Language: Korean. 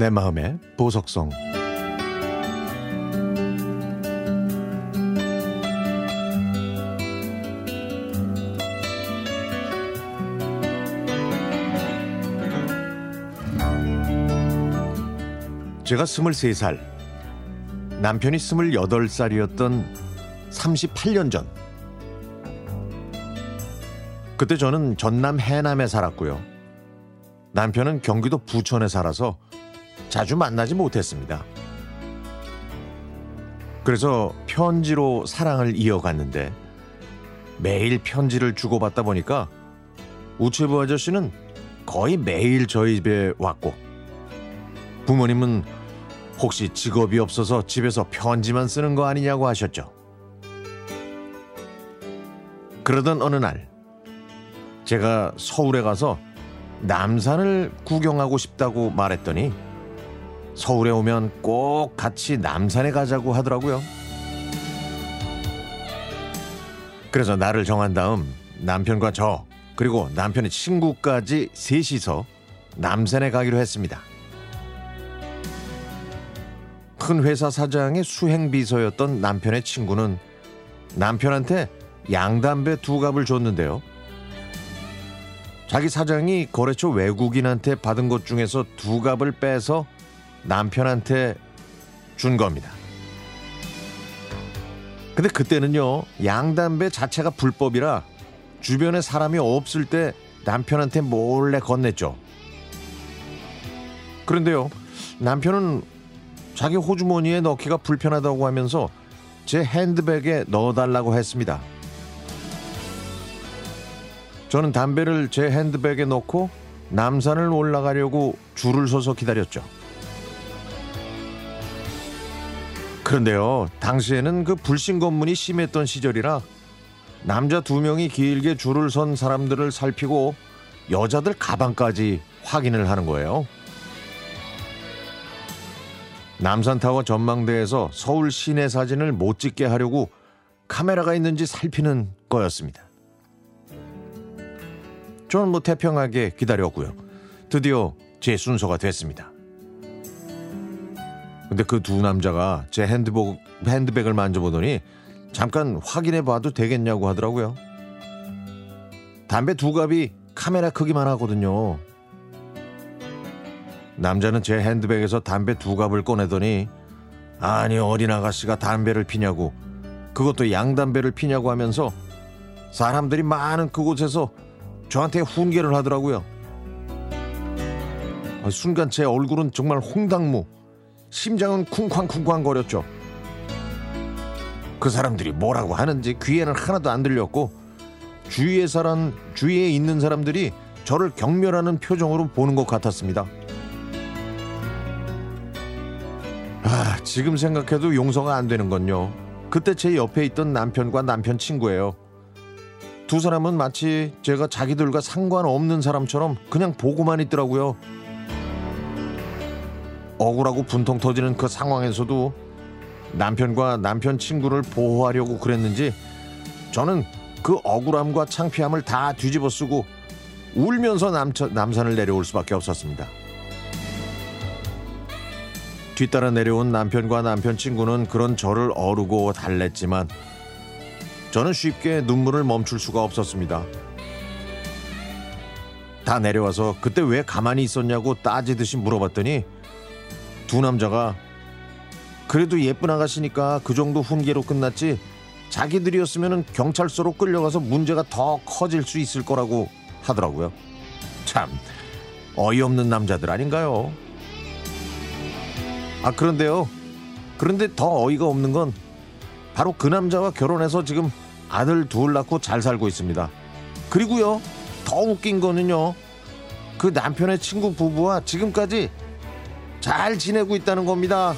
내 마음의 보석성. 제가 23살 남편이 28살이었던 38년 전. 그때 저는 전남 해남에 살았고요. 남편은 경기도 부천에 살아서 자주 만나지 못했습니다. 그래서 편지로 사랑을 이어갔는데 매일 편지를 주고받다 보니까 우체부 아저씨는 거의 매일 저희 집에 왔고 부모님은 혹시 직업이 없어서 집에서 편지만 쓰는 거 아니냐고 하셨죠. 그러던 어느 날 제가 서울에 가서 남산을 구경하고 싶다고 말했더니 서울에 오면 꼭 같이 남산에 가자고 하더라고요. 그래서 날을 정한 다음 남편과 저 그리고 남편의 친구까지 셋이서 남산에 가기로 했습니다. 큰 회사 사장의 수행 비서였던 남편의 친구는 남편한테 양담배 두 갑을 줬는데요. 자기 사장이 거래처 외국인한테 받은 것 중에서 두 갑을 빼서 남편한테 준 겁니다. 근데 그때는요, 양담배 자체가 불법이라 주변에 사람이 없을 때 남편한테 몰래 건넸죠. 그런데요, 남편은 자기 호주머니에 넣기가 불편하다고 하면서 제 핸드백에 넣어달라고 했습니다. 저는 담배를 제 핸드백에 넣고 남산을 올라가려고 줄을 서서 기다렸죠. 그런데요, 당시에는 그 불신 검문이 심했던 시절이라 남자 두 명이 길게 줄을 선 사람들을 살피고 여자들 가방까지 확인을 하는 거예요. 남산타워 전망대에서 서울 시내 사진을 못 찍게 하려고 카메라가 있는지 살피는 거였습니다. 저는 뭐 태평하게 기다렸고요. 드디어 제 순서가 됐습니다. 근데 그 두 남자가 제 핸드복, 핸드백을 만져보더니 잠깐 확인해 봐도 되겠냐고 하더라고요. 담배 두 갑이 카메라 크기만 하거든요. 남자는 제 핸드백에서 담배 두 갑을 꺼내더니 아니 어린 아가씨가 담배를 피냐고 그것도 양담배를 피냐고 하면서 사람들이 많은 그곳에서 저한테 훈계를 하더라고요. 아, 순간 제 얼굴은 정말 홍당무 심장은 쿵쾅쿵쾅 거렸죠. 그 사람들이 뭐라고 하는지 귀에는 하나도 안 들렸고 주위에 사람 주위에 있는 사람들이 저를 경멸하는 표정으로 보는 것 같았습니다. 아, 지금 생각해도 용서가 안 되는 건요. 그때 제 옆에 있던 남편과 남편 친구예요. 두 사람은 마치 제가 자기들과 상관없는 사람처럼 그냥 보고만 있더라고요. 억울하고 분통 터지는 그 상황에서도 남편과 남편 친구를 보호하려고 그랬는지 저는 그 억울함과 창피함을 다 뒤집어 쓰고 울면서 남처, 남산을 내려올 수밖에 없었습니다. 뒤따라 내려온 남편과 남편 친구는 그런 저를 어르고 달랬지만 저는 쉽게 눈물을 멈출 수가 없었습니다. 다 내려와서 그때 왜 가만히 있었냐고 따지듯이 물어봤더니 두 남자가 그래도 예쁜 아가씨니까 그 정도 훈계로 끝났지 자기들이었으면 경찰서로 끌려가서 문제가 더 커질 수 있을 거라고 하더라고요. 참 어이없는 남자들 아닌가요? 아 그런데요. 그런데 더 어이가 없는 건 바로 그 남자와 결혼해서 지금 아들 둘 낳고 잘 살고 있습니다. 그리고요. 더 웃긴 거는요. 그 남편의 친구 부부와 지금까지 잘 지내고 있다는 겁니다.